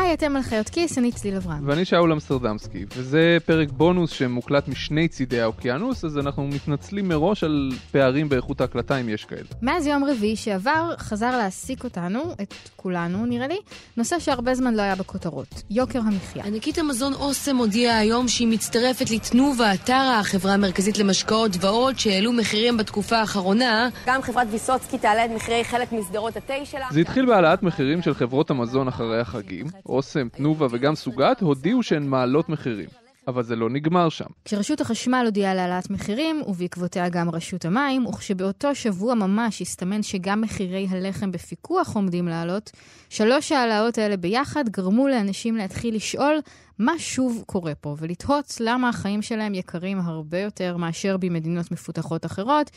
היי, אתם על חיות כיס, אני צליל אברהם. ואני שאול אמסטרדמסקי, וזה פרק בונוס שמוקלט משני צידי האוקיינוס, אז אנחנו מתנצלים מראש על פערים באיכות ההקלטה אם יש כאלה. מאז יום רביעי שעבר חזר להעסיק אותנו, את כולנו נראה לי, נושא שהרבה זמן לא היה בכותרות, יוקר המחיה. ענקית המזון אוסם הודיעה היום שהיא מצטרפת לתנובה, טרה, החברה המרכזית למשקאות ועוד, שהעלו מחירים בתקופה האחרונה. גם חברת ויסוצקי תעלה את מחירי חלק מסדרות התה שלה. זה התחיל בהעלאת מחירים של חברות המזון אחרי החגים. אוסם, תנובה וגם סוגת הודיעו שהן מעלות מחירים. אבל זה לא נגמר שם. כשרשות החשמל הודיעה להעלאת מחירים, ובעקבותיה גם רשות המים, וכשבאותו שבוע ממש הסתמן שגם מחירי הלחם בפיקוח עומדים לעלות, שלוש ההעלאות האלה ביחד גרמו לאנשים להתחיל לשאול מה שוב קורה פה, ולתהות למה החיים שלהם יקרים הרבה יותר מאשר במדינות מפותחות אחרות,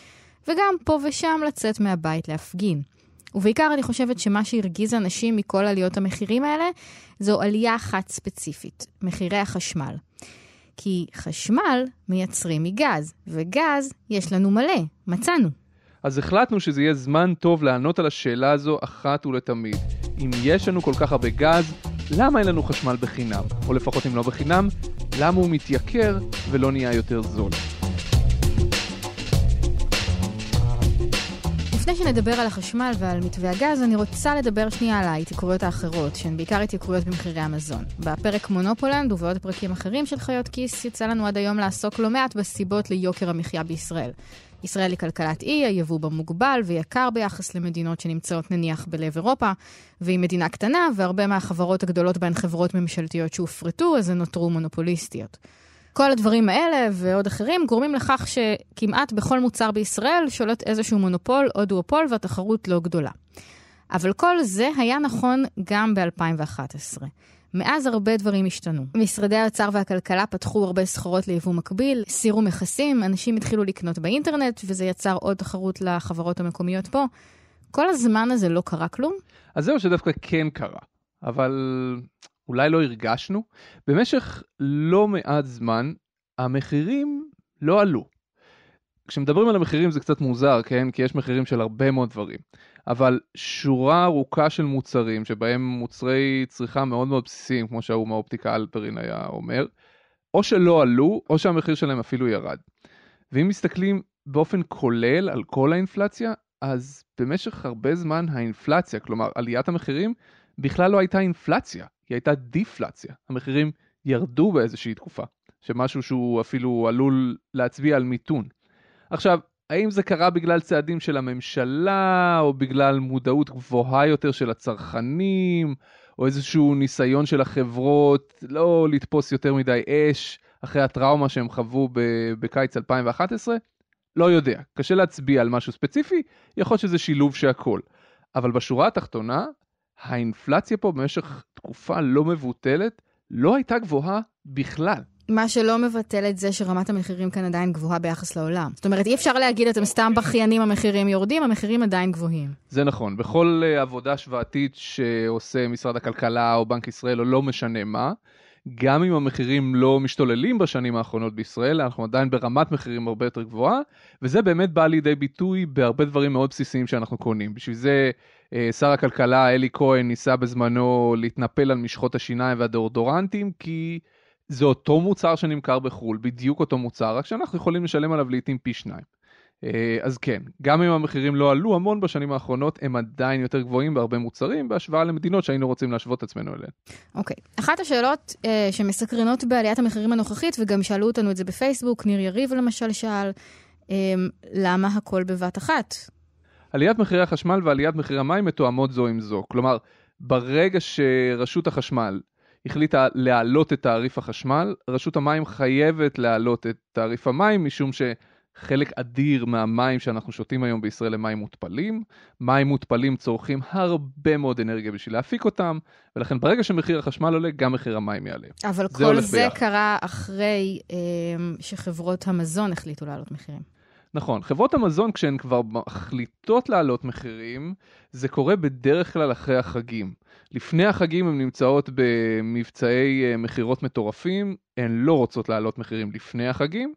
וגם פה ושם לצאת מהבית להפגין. ובעיקר אני חושבת שמה שהרגיז אנשים מכל עליות המחירים האלה, זו עלייה אחת ספציפית, מחירי החשמל. כי חשמל מייצרים מגז, וגז יש לנו מלא, מצאנו. אז החלטנו שזה יהיה זמן טוב לענות על השאלה הזו אחת ולתמיד. אם יש לנו כל כך הרבה גז, למה אין לנו חשמל בחינם? או לפחות אם לא בחינם, למה הוא מתייקר ולא נהיה יותר זול? לפני שנדבר על החשמל ועל מתווה הגז, אני רוצה לדבר שנייה על ההתייקרויות האחרות, שהן בעיקר התייקרויות במחירי המזון. בפרק מונופולנד ובעוד פרקים אחרים של חיות כיס, יצא לנו עד היום לעסוק לא מעט בסיבות ליוקר המחיה בישראל. ישראל היא כלכלת אי, היבוא בה מוגבל ויקר ביחס למדינות שנמצאות נניח בלב אירופה, והיא מדינה קטנה, והרבה מהחברות הגדולות בהן חברות ממשלתיות שהופרטו, אז הן נותרו מונופוליסטיות. כל הדברים האלה ועוד אחרים גורמים לכך שכמעט בכל מוצר בישראל שולט איזשהו מונופול או דואופול והתחרות לא גדולה. אבל כל זה היה נכון גם ב-2011. מאז הרבה דברים השתנו. משרדי האוצר והכלכלה פתחו הרבה סחורות ליבוא מקביל, הסירו מכסים, אנשים התחילו לקנות באינטרנט, וזה יצר עוד תחרות לחברות המקומיות פה. כל הזמן הזה לא קרה כלום? אז זהו שדווקא כן קרה, אבל אולי לא הרגשנו, במשך לא מעט זמן המחירים לא עלו. כשמדברים על המחירים זה קצת מוזר, כן? כי יש מחירים של הרבה מאוד דברים. אבל שורה ארוכה של מוצרים, שבהם מוצרי צריכה מאוד מאוד בסיסיים, כמו שההוא מהאופטיקה אלפרין היה אומר, או שלא עלו, או שהמחיר שלהם אפילו ירד. ואם מסתכלים באופן כולל על כל האינפלציה, אז במשך הרבה זמן האינפלציה, כלומר עליית המחירים, בכלל לא הייתה אינפלציה. היא הייתה דיפלציה. המחירים ירדו באיזושהי תקופה, שמשהו שהוא אפילו עלול להצביע על מיתון. עכשיו, האם זה קרה בגלל צעדים של הממשלה, או בגלל מודעות גבוהה יותר של הצרכנים, או איזשהו ניסיון של החברות לא לתפוס יותר מדי אש אחרי הטראומה שהם חוו בקיץ 2011? לא יודע, קשה להצביע על משהו ספציפי, יכול להיות שזה שילוב של הכל. אבל בשורה התחתונה, האינפלציה פה במשך תקופה לא מבוטלת לא הייתה גבוהה בכלל. מה שלא מבטל את זה שרמת המחירים כאן עדיין גבוהה ביחס לעולם. זאת אומרת, אי אפשר להגיד, אתם סתם בכיינים, המחירים יורדים, המחירים עדיין גבוהים. זה נכון. בכל uh, עבודה שוואתית שעושה משרד הכלכלה או בנק ישראל, או לא משנה מה, גם אם המחירים לא משתוללים בשנים האחרונות בישראל, אנחנו עדיין ברמת מחירים הרבה יותר גבוהה, וזה באמת בא לידי ביטוי בהרבה דברים מאוד בסיסיים שאנחנו קונים. בשביל זה אה, שר הכלכלה אלי כהן ניסה בזמנו להתנפל על משחות השיניים והדאודורנטים, כי זה אותו מוצר שנמכר בחו"ל, בדיוק אותו מוצר, רק שאנחנו יכולים לשלם עליו לעיתים פי שניים. אה, אז כן, גם אם המחירים לא עלו המון בשנים האחרונות, הם עדיין יותר גבוהים בהרבה מוצרים, בהשוואה למדינות שהיינו רוצים להשוות את עצמנו אליהן. אוקיי. Okay. אחת השאלות uh, שמסקרנות בעליית המחירים הנוכחית, וגם שאלו אותנו את זה בפייסבוק, ניר יריב למשל שאל, um, למה הכל בבת אחת? עליית מחירי החשמל ועליית מחירי המים מתואמות זו עם זו. כלומר, ברגע שרשות החשמל החליטה להעלות את תעריף החשמל, רשות המים חייבת להעלות את תעריף המים, משום שחלק אדיר מהמים שאנחנו שותים היום בישראל הם מים מותפלים. מים מותפלים צורכים הרבה מאוד אנרגיה בשביל להפיק אותם, ולכן ברגע שמחיר החשמל עולה, גם מחיר המים יעלה. אבל זה כל זה ביחד. קרה אחרי אה, שחברות המזון החליטו להעלות מחירים. נכון, חברות המזון כשהן כבר מחליטות להעלות מחירים, זה קורה בדרך כלל אחרי החגים. לפני החגים הן נמצאות במבצעי אה, מכירות מטורפים, הן לא רוצות להעלות מחירים לפני החגים,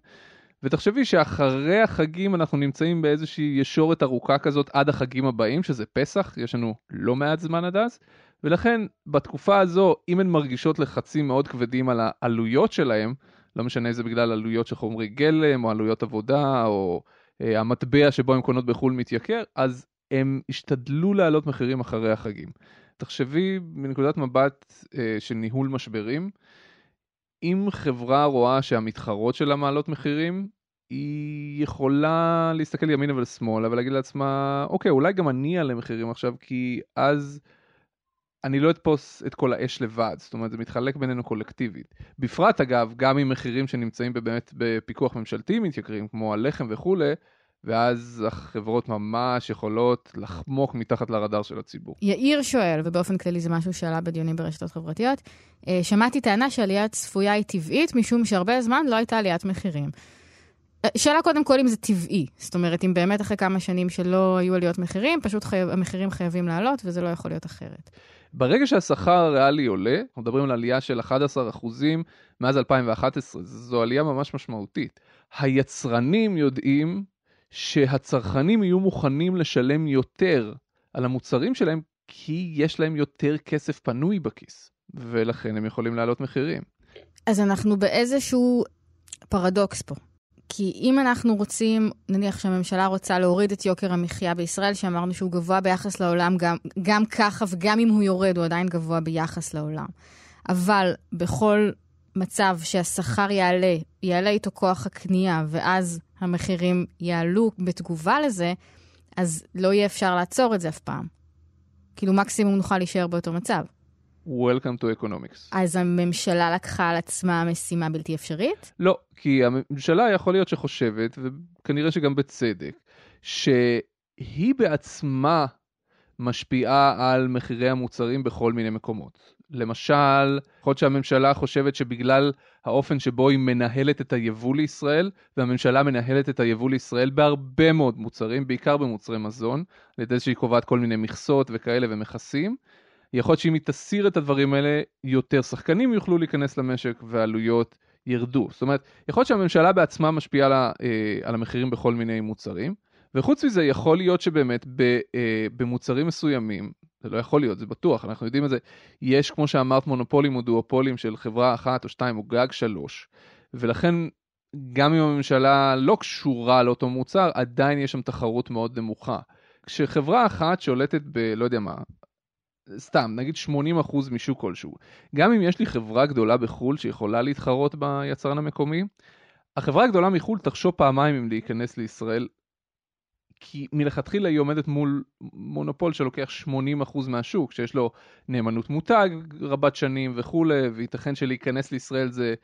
ותחשבי שאחרי החגים אנחנו נמצאים באיזושהי ישורת ארוכה כזאת עד החגים הבאים, שזה פסח, יש לנו לא מעט זמן עד אז, ולכן בתקופה הזו, אם הן מרגישות לחצים מאוד כבדים על העלויות שלהן, לא משנה איזה בגלל עלויות של חומרי גלם, או עלויות עבודה, או אה, המטבע שבו הן קונות בחו"ל מתייקר, אז הם השתדלו להעלות מחירים אחרי החגים. תחשבי מנקודת מבט אה, של ניהול משברים, אם חברה רואה שהמתחרות שלה מעלות מחירים, היא יכולה להסתכל ימינה ולשמאל, אבל להגיד לעצמה, אוקיי, אולי גם אני אעלה מחירים עכשיו, כי אז אני לא אתפוס את כל האש לבד, זאת אומרת, זה מתחלק בינינו קולקטיבית. בפרט, אגב, גם עם מחירים שנמצאים באמת בפיקוח ממשלתי מתייקרים, כמו הלחם וכולי, ואז החברות ממש יכולות לחמוק מתחת לרדאר של הציבור. יאיר שואל, ובאופן כללי זה משהו שעלה בדיונים ברשתות חברתיות, אה, שמעתי טענה שעלייה צפויה היא טבעית, משום שהרבה זמן לא הייתה עליית מחירים. שאלה קודם כל אם זה טבעי, זאת אומרת, אם באמת אחרי כמה שנים שלא היו עליות מחירים, פשוט חייב, המחירים חייבים לעלות וזה לא יכול להיות אחרת. ברגע שהשכר הריאלי עולה, אנחנו מדברים על עלייה של 11% מאז 2011, זו עלייה ממש משמעותית. היצרנים יודעים שהצרכנים יהיו מוכנים לשלם יותר על המוצרים שלהם, כי יש להם יותר כסף פנוי בכיס, ולכן הם יכולים להעלות מחירים. אז אנחנו באיזשהו פרדוקס פה. כי אם אנחנו רוצים, נניח שהממשלה רוצה להוריד את יוקר המחיה בישראל, שאמרנו שהוא גבוה ביחס לעולם, גם, גם ככה וגם אם הוא יורד, הוא עדיין גבוה ביחס לעולם. אבל בכל מצב שהשכר יעלה, יעלה איתו כוח הקנייה, ואז המחירים יעלו בתגובה לזה, אז לא יהיה אפשר לעצור את זה אף פעם. כאילו מקסימום נוכל להישאר באותו מצב. Welcome to economics. אז הממשלה לקחה על עצמה משימה בלתי אפשרית? לא, כי הממשלה יכול להיות שחושבת, וכנראה שגם בצדק, שהיא בעצמה משפיעה על מחירי המוצרים בכל מיני מקומות. למשל, יכול להיות שהממשלה חושבת שבגלל האופן שבו היא מנהלת את היבוא לישראל, והממשלה מנהלת את היבוא לישראל בהרבה מאוד מוצרים, בעיקר במוצרי מזון, על ידי שהיא קובעת כל מיני מכסות וכאלה ומכסים. יכול להיות שאם היא תסיר את הדברים האלה, יותר שחקנים יוכלו להיכנס למשק והעלויות ירדו. זאת אומרת, יכול להיות שהממשלה בעצמה משפיעה על, אה, על המחירים בכל מיני מוצרים. וחוץ מזה, יכול להיות שבאמת ב, אה, במוצרים מסוימים, זה לא יכול להיות, זה בטוח, אנחנו יודעים את זה, יש, כמו שאמרת, מונופולים או דואופולים של חברה אחת או שתיים או גג שלוש, ולכן גם אם הממשלה לא קשורה לאותו מוצר, עדיין יש שם תחרות מאוד נמוכה. כשחברה אחת שולטת ב... לא יודע מה, סתם, נגיד 80% משוק כלשהו, גם אם יש לי חברה גדולה בחו"ל שיכולה להתחרות ביצרן המקומי, החברה הגדולה מחו"ל תחשוב פעמיים אם להיכנס לישראל כי מלכתחילה היא עומדת מול מונופול שלוקח 80% מהשוק, שיש לו נאמנות מותג רבת שנים וכולי, וייתכן שלהיכנס לישראל זה,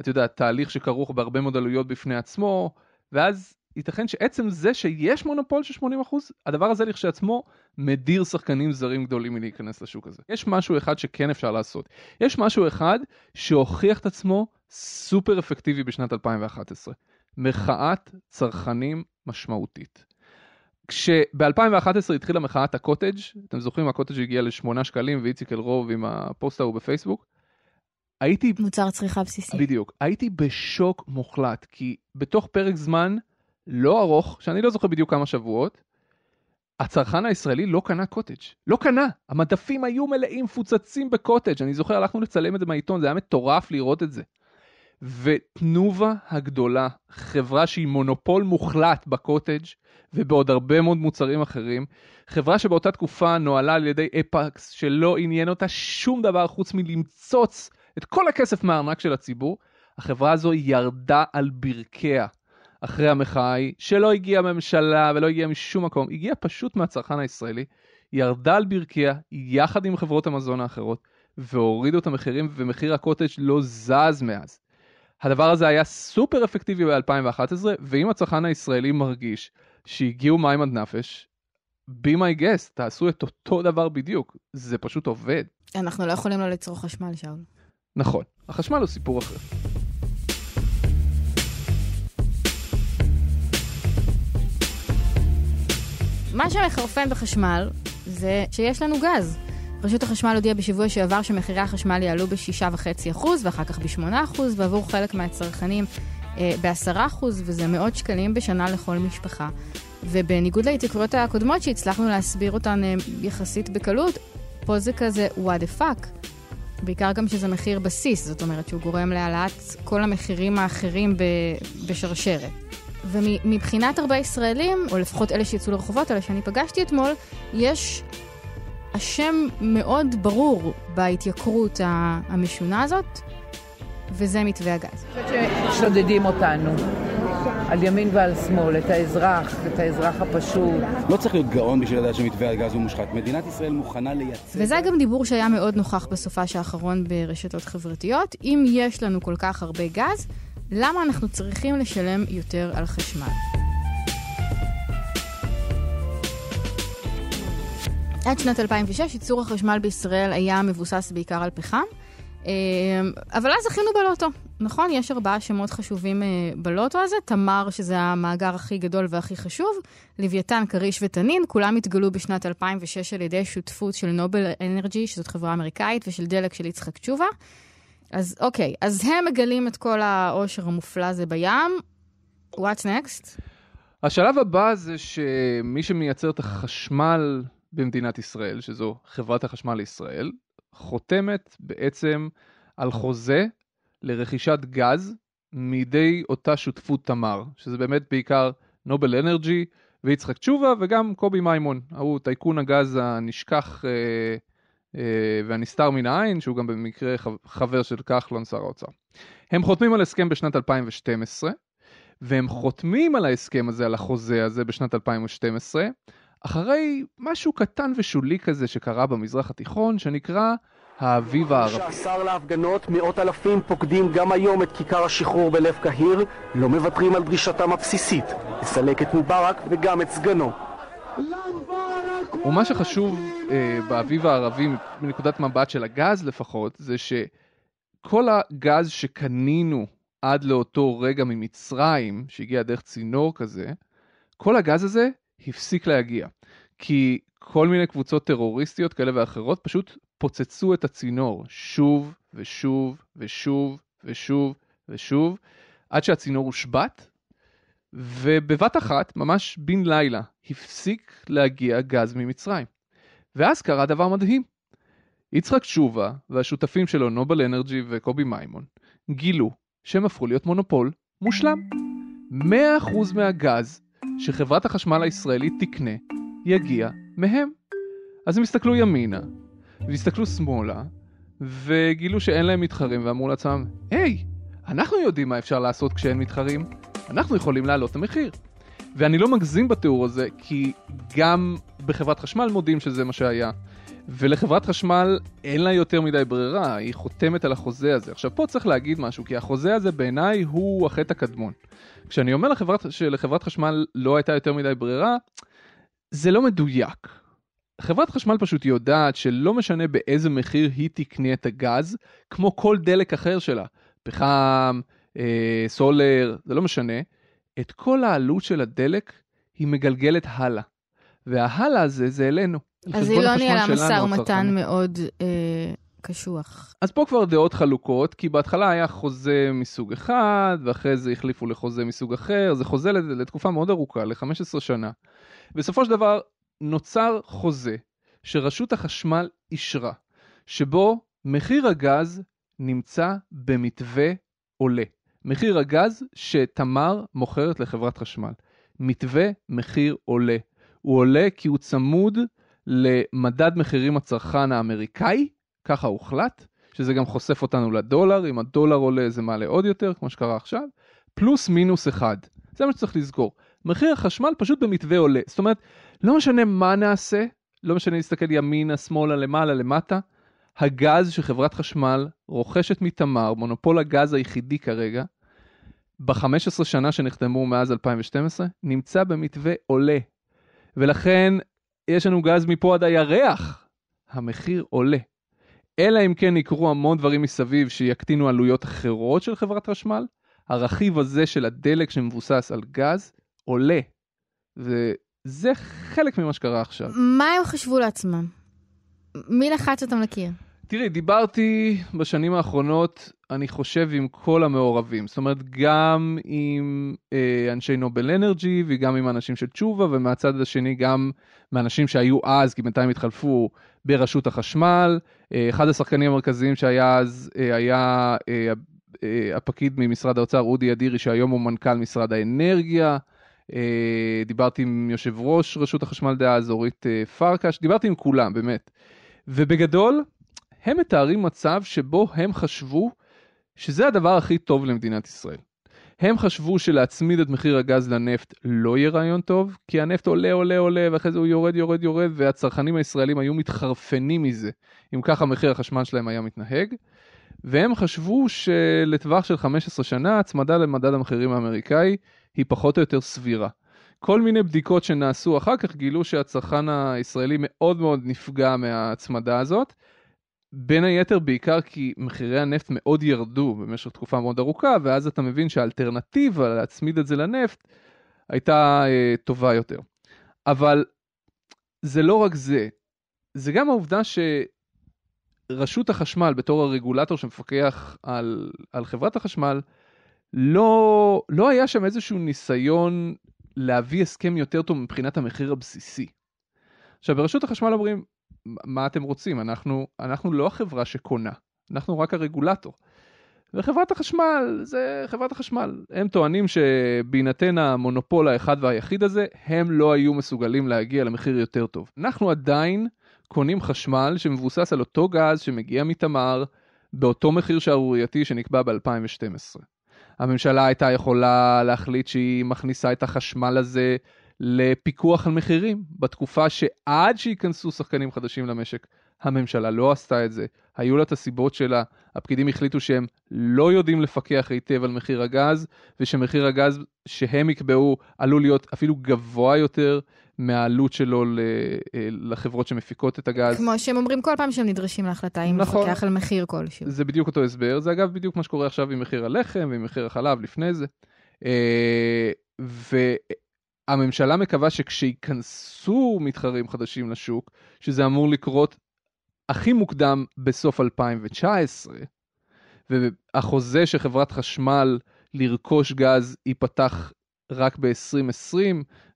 את יודעת, תהליך שכרוך בהרבה מאוד עלויות בפני עצמו, ואז ייתכן שעצם זה שיש מונופול של 80%, הדבר הזה לכשעצמו מדיר שחקנים זרים גדולים מלהיכנס לשוק הזה. יש משהו אחד שכן אפשר לעשות. יש משהו אחד שהוכיח את עצמו סופר אפקטיבי בשנת 2011. מחאת צרכנים משמעותית. כשב-2011 התחילה מחאת הקוטג', אתם זוכרים הקוטג' הגיע לשמונה שקלים ואיציק אלרוב עם הפוסט ההוא בפייסבוק? הייתי... מוצר צריכה בסיסי. בדיוק. הייתי בשוק מוחלט, כי בתוך פרק זמן לא ארוך, שאני לא זוכר בדיוק כמה שבועות, הצרכן הישראלי לא קנה קוטג'. לא קנה. המדפים היו מלאים, מפוצצים בקוטג'. אני זוכר, הלכנו לצלם את זה מהעיתון, זה היה מטורף לראות את זה. ותנובה הגדולה, חברה שהיא מונופול מוחלט בקוטג' ובעוד הרבה מאוד מוצרים אחרים, חברה שבאותה תקופה נוהלה על ידי אפקס שלא עניין אותה שום דבר חוץ מלמצוץ את כל הכסף מהארנק של הציבור, החברה הזו ירדה על ברכיה אחרי המחאה ההיא, שלא הגיעה מהממשלה ולא הגיעה משום מקום, הגיעה פשוט מהצרכן הישראלי, ירדה על ברכיה יחד עם חברות המזון האחרות, והורידו את המחירים ומחיר הקוטג' לא זז מאז. הדבר הזה היה סופר אפקטיבי ב-2011, ואם הצרכן הישראלי מרגיש שהגיעו מים עד נפש, be my guest, תעשו את אותו דבר בדיוק, זה פשוט עובד. אנחנו לא יכולים לא לצרוך חשמל, שאול. נכון, החשמל הוא סיפור אחר. מה שמחרפן בחשמל זה שיש לנו גז. רשות החשמל הודיעה בשבוע שעבר שמחירי החשמל יעלו ב-6.5% ואחר כך ב-8% ועבור חלק מהצרכנים אה, ב-10% וזה מאות שקלים בשנה לכל משפחה. ובניגוד להתייקרויות הקודמות שהצלחנו להסביר אותן אה, יחסית בקלות, פה זה כזה what the fuck. בעיקר גם שזה מחיר בסיס, זאת אומרת שהוא גורם להעלאת כל המחירים האחרים בשרשרת. ומבחינת הרבה ישראלים, או לפחות אלה שיצאו לרחובות, אלה שאני פגשתי אתמול, יש אשם מאוד ברור בהתייקרות המשונה הזאת, וזה מתווה הגז. שודדים אותנו. על ימין ועל שמאל, את האזרח, את האזרח הפשוט. לא צריך להיות גאון בשביל לדעת שמתווה הגז הוא מושחת. מדינת ישראל מוכנה לייצר... וזה גם דיבור שהיה מאוד נוכח בסופש האחרון ברשתות חברתיות. אם יש לנו כל כך הרבה גז, למה אנחנו צריכים לשלם יותר על חשמל? עד שנת 2006 ייצור החשמל בישראל היה מבוסס בעיקר על פחם. אה, אבל אז זכינו בלוטו, נכון? יש ארבעה שמות חשובים אה, בלוטו הזה. תמר, שזה המאגר הכי גדול והכי חשוב, לוויתן, כריש ותנין, כולם התגלו בשנת 2006 על ידי שותפות של נובל אנרג'י, שזאת חברה אמריקאית, ושל דלק של יצחק תשובה. אז אוקיי, אז הם מגלים את כל העושר המופלא הזה בים. What's next? השלב הבא זה שמי שמייצר את החשמל במדינת ישראל, שזו חברת החשמל לישראל, חותמת בעצם על חוזה לרכישת גז מידי אותה שותפות תמר, שזה באמת בעיקר נובל אנרג'י ויצחק תשובה וגם קובי מימון, ההוא טייקון הגז הנשכח אה, והנסתר מן העין, שהוא גם במקרה חבר של כחלון שר האוצר. הם חותמים על הסכם בשנת 2012, והם חותמים על ההסכם הזה, על החוזה הזה בשנת 2012, אחרי משהו קטן ושולי כזה שקרה במזרח התיכון, שנקרא האביב הערבי. שעשר להפגנות, מאות אלפים פוקדים גם היום את כיכר השחרור בלב קהיר, לא מוותרים על דרישתם הבסיסית, לסלק את מובארק וגם את סגנו. ומה שחשוב אה, באביב הערבי, מנקודת מבט של הגז לפחות, זה שכל הגז שקנינו עד לאותו רגע ממצרים, שהגיע דרך צינור כזה, כל הגז הזה הפסיק להגיע. כי כל מיני קבוצות טרוריסטיות כאלה ואחרות פשוט פוצצו את הצינור שוב ושוב ושוב ושוב ושוב, עד שהצינור הושבת, ובבת אחת, ממש בן לילה, הפסיק להגיע גז ממצרים. ואז קרה דבר מדהים. יצחק תשובה והשותפים שלו, נובל אנרג'י וקובי מימון, גילו שהם הפכו להיות מונופול מושלם. 100% מהגז שחברת החשמל הישראלית תקנה, יגיע מהם. אז הם הסתכלו ימינה, והסתכלו שמאלה, וגילו שאין להם מתחרים, ואמרו לעצמם, היי, אנחנו יודעים מה אפשר לעשות כשאין מתחרים, אנחנו יכולים להעלות את המחיר. ואני לא מגזים בתיאור הזה, כי גם בחברת חשמל מודים שזה מה שהיה. ולחברת חשמל אין לה יותר מדי ברירה, היא חותמת על החוזה הזה. עכשיו פה צריך להגיד משהו, כי החוזה הזה בעיניי הוא החטא הקדמון. כשאני אומר לחברת, שלחברת חשמל לא הייתה יותר מדי ברירה, זה לא מדויק. חברת חשמל פשוט יודעת שלא משנה באיזה מחיר היא תקנה את הגז, כמו כל דלק אחר שלה, פחם, סולר, זה לא משנה, את כל העלות של הדלק היא מגלגלת הלאה. וההלאה הזה זה אלינו. אז היא לא ניהלה משא ומתן מאוד אה, קשוח. אז פה כבר דעות חלוקות, כי בהתחלה היה חוזה מסוג אחד, ואחרי זה החליפו לחוזה מסוג אחר, זה חוזה לתקופה מאוד ארוכה, ל-15 שנה. בסופו של דבר נוצר חוזה שרשות החשמל אישרה, שבו מחיר הגז נמצא במתווה עולה. מחיר הגז שתמר מוכרת לחברת חשמל. מתווה מחיר עולה. הוא עולה כי הוא צמוד למדד מחירים הצרכן האמריקאי, ככה הוחלט, שזה גם חושף אותנו לדולר, אם הדולר עולה זה מעלה עוד יותר, כמו שקרה עכשיו, פלוס מינוס אחד. זה מה שצריך לזכור. מחיר החשמל פשוט במתווה עולה. זאת אומרת, לא משנה מה נעשה, לא משנה להסתכל ימינה, שמאלה, למעלה, למטה, הגז שחברת חשמל רוכשת מתמר, מונופול הגז היחידי כרגע, ב-15 שנה שנחתמו מאז 2012, נמצא במתווה עולה. ולכן יש לנו גז מפה עד הירח. המחיר עולה. אלא אם כן יקרו המון דברים מסביב שיקטינו עלויות אחרות של חברת חשמל, הרכיב הזה של הדלק שמבוסס על גז עולה. וזה חלק ממה שקרה עכשיו. מה הם חשבו לעצמם? מי לחץ אותם לקיר? תראי, דיברתי בשנים האחרונות, אני חושב, עם כל המעורבים. זאת אומרת, גם עם אה, אנשי נובל אנרג'י וגם עם אנשים של תשובה, ומהצד השני גם מאנשים שהיו אז, כי בינתיים התחלפו ברשות החשמל. אה, אחד השחקנים המרכזיים שהיה אז אה, היה אה, אה, הפקיד ממשרד האוצר, אודי אדירי, שהיום הוא מנכ"ל משרד האנרגיה. אה, דיברתי עם יושב ראש רשות החשמל דאז, אורית אה, פרקש, דיברתי עם כולם, באמת. ובגדול, הם מתארים מצב שבו הם חשבו שזה הדבר הכי טוב למדינת ישראל. הם חשבו שלהצמיד את מחיר הגז לנפט לא יהיה רעיון טוב, כי הנפט עולה עולה עולה ואחרי זה הוא יורד יורד יורד והצרכנים הישראלים היו מתחרפנים מזה, אם ככה מחיר החשמל שלהם היה מתנהג. והם חשבו שלטווח של 15 שנה הצמדה למדד המחירים האמריקאי היא פחות או יותר סבירה. כל מיני בדיקות שנעשו אחר כך גילו שהצרכן הישראלי מאוד מאוד נפגע מההצמדה הזאת. בין היתר בעיקר כי מחירי הנפט מאוד ירדו במשך תקופה מאוד ארוכה, ואז אתה מבין שהאלטרנטיבה להצמיד את זה לנפט הייתה אה, טובה יותר. אבל זה לא רק זה, זה גם העובדה שרשות החשמל בתור הרגולטור שמפקח על, על חברת החשמל, לא, לא היה שם איזשהו ניסיון להביא הסכם יותר טוב מבחינת המחיר הבסיסי. עכשיו ברשות החשמל אומרים, מה אתם רוצים? אנחנו, אנחנו לא החברה שקונה, אנחנו רק הרגולטור. וחברת החשמל זה חברת החשמל. הם טוענים שבהינתן המונופול האחד והיחיד הזה, הם לא היו מסוגלים להגיע למחיר יותר טוב. אנחנו עדיין קונים חשמל שמבוסס על אותו גז שמגיע מתמר, באותו מחיר שערורייתי שנקבע ב-2012. הממשלה הייתה יכולה להחליט שהיא מכניסה את החשמל הזה לפיקוח על מחירים בתקופה שעד שייכנסו שחקנים חדשים למשק. הממשלה לא עשתה את זה, היו לה את הסיבות שלה, הפקידים החליטו שהם לא יודעים לפקח היטב על מחיר הגז, ושמחיר הגז שהם יקבעו עלול להיות אפילו גבוה יותר מהעלות שלו אה, לחברות שמפיקות את הגז. כמו שהם אומרים כל פעם שהם נדרשים להחלטה אם נכון, לפקח על מחיר כלשהו. זה בדיוק אותו הסבר, זה אגב בדיוק מה שקורה עכשיו עם מחיר הלחם ועם מחיר החלב לפני זה. אה, והממשלה מקווה שכשייכנסו מתחרים חדשים לשוק, שזה אמור לקרות הכי מוקדם בסוף 2019, והחוזה של חברת חשמל לרכוש גז ייפתח רק ב-2020,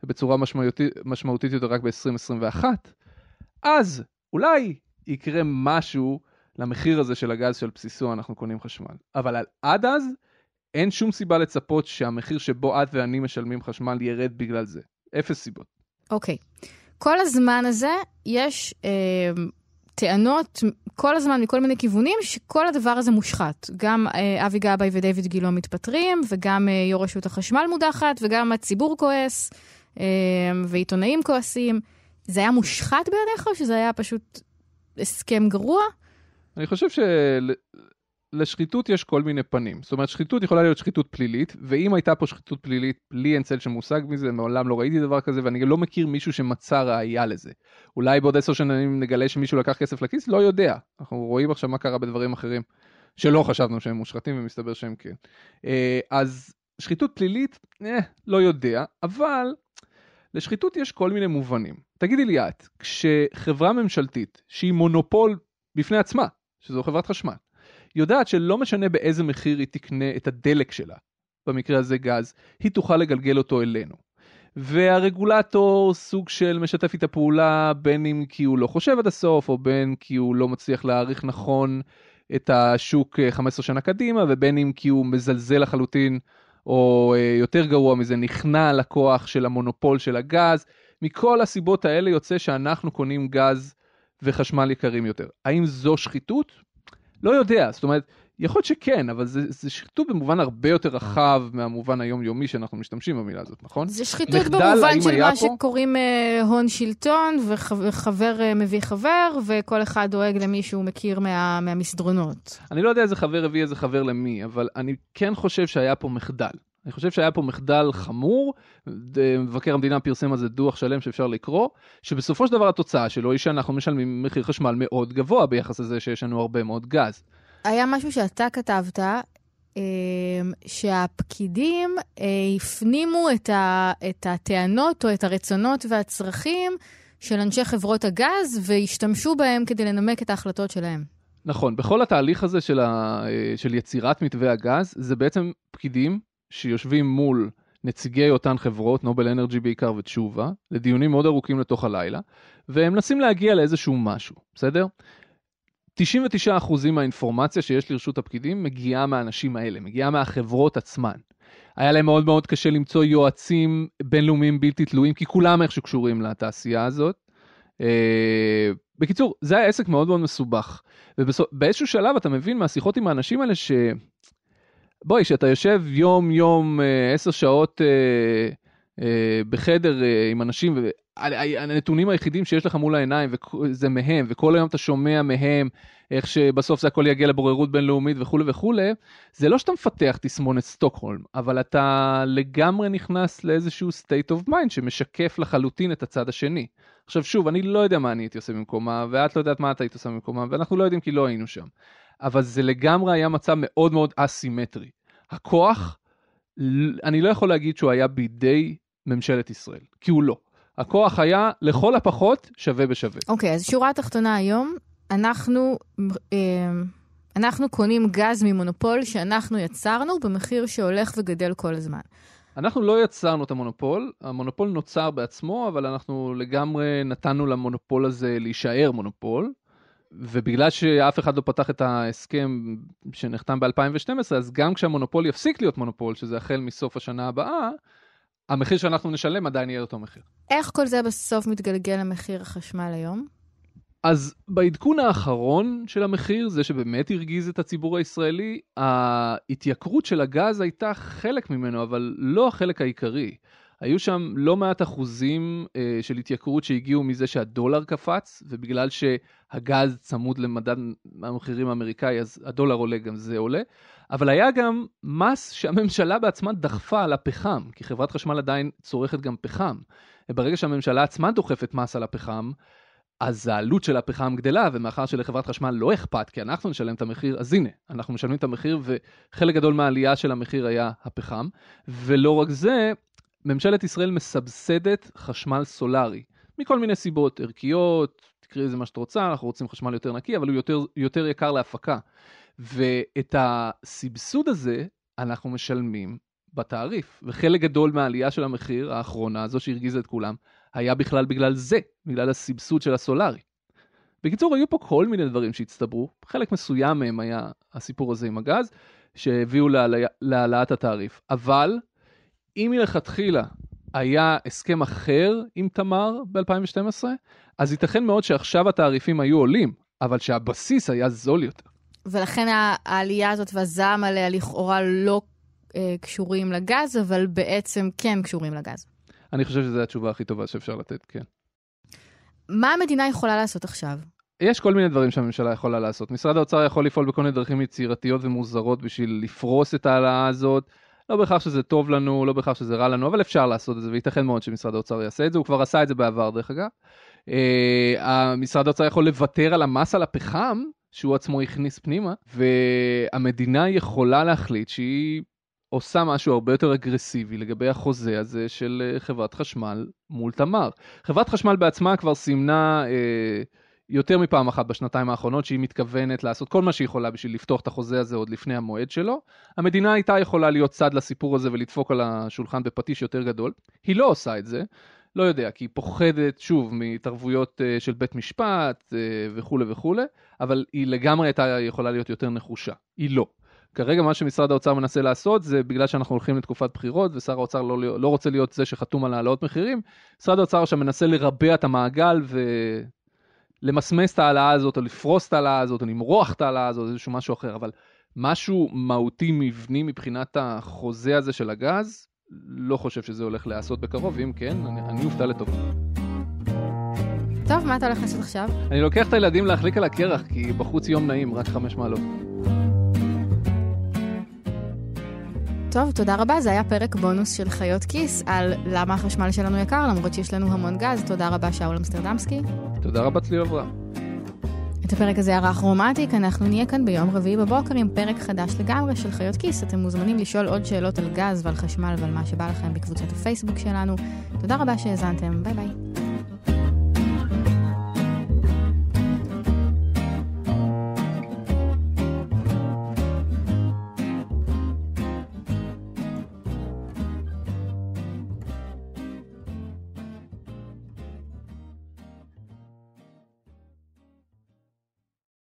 ובצורה משמעותית, משמעותית יותר רק ב-2021, אז אולי יקרה משהו למחיר הזה של הגז שעל בסיסו אנחנו קונים חשמל. אבל עד אז, אין שום סיבה לצפות שהמחיר שבו את ואני משלמים חשמל ירד בגלל זה. אפס סיבות. אוקיי. Okay. כל הזמן הזה יש אה, טענות כל הזמן מכל מיני כיוונים שכל הדבר הזה מושחת. גם אה, אבי גבאי ודייוויד גילה מתפטרים, וגם אה, יו"ר רשות החשמל מודחת, וגם הציבור כועס, אה, ועיתונאים כועסים. זה היה מושחת בעיניך, או שזה היה פשוט הסכם גרוע? אני חושב. לשחיתות יש כל מיני פנים. זאת אומרת, שחיתות יכולה להיות שחיתות פלילית, ואם הייתה פה שחיתות פלילית, לי אין צל של מושג מזה, מעולם לא ראיתי דבר כזה, ואני לא מכיר מישהו שמצא ראייה לזה. אולי בעוד עשר שנים נגלה שמישהו לקח כסף לכיס? לא יודע. אנחנו רואים עכשיו מה קרה בדברים אחרים, שלא חשבנו שהם מושחתים, ומסתבר שהם כן. אה, אז שחיתות פלילית, אה, לא יודע, אבל לשחיתות יש כל מיני מובנים. תגידי לי את, כשחברה ממשלתית, שהיא מונופול בפני עצמה, שזו חברת חשמל, יודעת שלא משנה באיזה מחיר היא תקנה את הדלק שלה, במקרה הזה גז, היא תוכל לגלגל אותו אלינו. והרגולטור סוג של משתף איתה פעולה בין אם כי הוא לא חושב עד הסוף או בין כי הוא לא מצליח להעריך נכון את השוק 15 אה, שנה קדימה ובין אם כי הוא מזלזל לחלוטין או אה, יותר גרוע מזה נכנע לכוח של המונופול של הגז. מכל הסיבות האלה יוצא שאנחנו קונים גז וחשמל יקרים יותר. האם זו שחיתות? לא יודע, זאת אומרת, יכול להיות שכן, אבל זה, זה שחיתות במובן הרבה יותר רחב מהמובן היומיומי שאנחנו משתמשים במילה הזאת, נכון? זה שחיתות במובן של מה פה? שקוראים אה, הון שלטון, וחבר אה, מביא חבר, וכל אחד דואג למי שהוא מכיר מה, מהמסדרונות. אני לא יודע איזה חבר הביא איזה חבר למי, אבל אני כן חושב שהיה פה מחדל. אני חושב שהיה פה מחדל חמור, מבקר המדינה פרסם על זה דוח שלם שאפשר לקרוא, שבסופו של דבר התוצאה שלו היא שאנחנו משלמים מחיר חשמל מאוד גבוה ביחס לזה שיש לנו הרבה מאוד גז. היה משהו שאתה כתבת, אמ, שהפקידים אה, הפנימו את, ה, את הטענות או את הרצונות והצרכים של אנשי חברות הגז והשתמשו בהם כדי לנמק את ההחלטות שלהם. נכון, בכל התהליך הזה של, ה, של יצירת מתווה הגז, זה בעצם פקידים שיושבים מול נציגי אותן חברות, נובל אנרג'י בעיקר ותשובה, לדיונים מאוד ארוכים לתוך הלילה, והם מנסים להגיע לאיזשהו משהו, בסדר? 99% מהאינפורמציה שיש לרשות הפקידים מגיעה מהאנשים האלה, מגיעה מהחברות עצמן. היה להם מאוד מאוד קשה למצוא יועצים בינלאומיים בלתי תלויים, כי כולם איכשהו קשורים לתעשייה הזאת. אה, בקיצור, זה היה עסק מאוד מאוד מסובך. ובאיזשהו שלב אתה מבין מהשיחות עם האנשים האלה ש... בואי, שאתה יושב יום יום אה, עשר שעות אה, אה, בחדר עם אנשים, והנתונים היחידים שיש לך מול העיניים זה מהם, וכל היום אתה שומע מהם איך שבסוף זה הכל יגיע לבוררות בינלאומית וכולי וכולי, זה לא שאתה מפתח תסמונת סטוקהולם, אבל אתה לגמרי נכנס לאיזשהו state of mind שמשקף לחלוטין את הצד השני. עכשיו שוב, אני לא יודע מה אני הייתי עושה במקומה, ואת לא יודעת מה את היית עושה במקומה, ואנחנו לא יודעים כי לא היינו שם. אבל זה לגמרי היה מצב מאוד מאוד אסימטרי. הכוח, אני לא יכול להגיד שהוא היה בידי ממשלת ישראל, כי הוא לא. הכוח היה לכל הפחות שווה בשווה. אוקיי, okay, אז שורה התחתונה היום, אנחנו, אה, אנחנו קונים גז ממונופול שאנחנו יצרנו במחיר שהולך וגדל כל הזמן. אנחנו לא יצרנו את המונופול, המונופול נוצר בעצמו, אבל אנחנו לגמרי נתנו למונופול הזה להישאר מונופול. ובגלל שאף אחד לא פתח את ההסכם שנחתם ב-2012, אז גם כשהמונופול יפסיק להיות מונופול, שזה החל מסוף השנה הבאה, המחיר שאנחנו נשלם עדיין יהיה אותו מחיר. איך כל זה בסוף מתגלגל למחיר החשמל היום? אז בעדכון האחרון של המחיר, זה שבאמת הרגיז את הציבור הישראלי, ההתייקרות של הגז הייתה חלק ממנו, אבל לא החלק העיקרי. היו שם לא מעט אחוזים אה, של התייקרות שהגיעו מזה שהדולר קפץ, ובגלל שהגז צמוד למדד המחירים האמריקאי, אז הדולר עולה, גם זה עולה. אבל היה גם מס שהממשלה בעצמה דחפה על הפחם, כי חברת חשמל עדיין צורכת גם פחם. וברגע שהממשלה עצמה דוחפת מס על הפחם, אז העלות של הפחם גדלה, ומאחר שלחברת חשמל לא אכפת, כי אנחנו נשלם את המחיר, אז הנה, אנחנו משלמים את המחיר, וחלק גדול מהעלייה של המחיר היה הפחם. ולא רק זה, ממשלת ישראל מסבסדת חשמל סולארי, מכל מיני סיבות, ערכיות, תקראי לזה מה שאת רוצה, אנחנו רוצים חשמל יותר נקי, אבל הוא יותר, יותר יקר להפקה. ואת הסבסוד הזה אנחנו משלמים בתעריף, וחלק גדול מהעלייה של המחיר האחרונה, זו שהרגיזה את כולם, היה בכלל בגלל זה, בגלל הסבסוד של הסולארי. בקיצור, היו פה כל מיני דברים שהצטברו, חלק מסוים מהם היה הסיפור הזה עם הגז, שהביאו להעלאת התעריף. אבל אם מלכתחילה היה הסכם אחר עם תמר ב-2012, אז ייתכן מאוד שעכשיו התעריפים היו עולים, אבל שהבסיס היה זול יותר. ולכן העלייה הזאת והזעם עליה לכאורה לא אה, קשורים לגז, אבל בעצם כן קשורים לגז. אני חושב שזו התשובה הכי טובה שאפשר לתת, כן. מה המדינה יכולה לעשות עכשיו? יש כל מיני דברים שהממשלה יכולה לעשות. משרד האוצר יכול לפעול בכל מיני דרכים יצירתיות ומוזרות בשביל לפרוס את ההעלאה הזאת. לא בהכרח שזה טוב לנו, לא בהכרח שזה רע לנו, אבל אפשר לעשות את זה, וייתכן מאוד שמשרד האוצר יעשה את זה, הוא כבר עשה את זה בעבר דרך אגב. Uh, משרד האוצר יכול לוותר על המס על הפחם, שהוא עצמו הכניס פנימה, והמדינה יכולה להחליט שהיא עושה משהו הרבה יותר אגרסיבי לגבי החוזה הזה של אה, חברת חשמל מול תמר. חברת חשמל בעצמה כבר סימנה אה, יותר מפעם אחת בשנתיים האחרונות שהיא מתכוונת לעשות כל מה שהיא יכולה בשביל לפתוח את החוזה הזה עוד לפני המועד שלו. המדינה הייתה יכולה להיות צד לסיפור הזה ולדפוק על השולחן בפטיש יותר גדול. היא לא עושה את זה. לא יודע, כי היא פוחדת, שוב, מהתערבויות uh, של בית משפט וכולי וכולי, אבל היא לגמרי הייתה יכולה להיות יותר נחושה. היא לא. כרגע מה שמשרד האוצר מנסה לעשות זה בגלל שאנחנו הולכים לתקופת בחירות ושר האוצר לא, לא רוצה להיות זה שחתום על העלאות מחירים, משרד האוצר עכשיו מנסה לרבע את המעגל ולמסמס את ההעלאה הזאת או לפרוס את ההעלאה הזאת או למרוח את ההעלאה הזאת, איזשהו משהו אחר, אבל משהו מהותי מבני מבחינת החוזה הזה של הגז, לא חושב שזה הולך להיעשות בקרוב, אם כן, אני, אני אופתע לטובה. טוב, מה אתה הולך לעשות עכשיו? אני לוקח את הילדים להחליק על הקרח, כי בחוץ יום נעים, רק חמש מעלות. טוב, תודה רבה. זה היה פרק בונוס של חיות כיס על למה החשמל שלנו יקר, למרות שיש לנו המון גז. תודה רבה, שאול אמסטרדמסקי. תודה רבה, צליל אברהם. את הפרק הזה ערך רום אטיק, אנחנו נהיה כאן ביום רביעי בבוקר עם פרק חדש לגמרי של חיות כיס. אתם מוזמנים לשאול עוד שאלות על גז ועל חשמל ועל מה שבא לכם בקבוצת הפייסבוק שלנו. תודה רבה שהאזנתם, ביי ביי.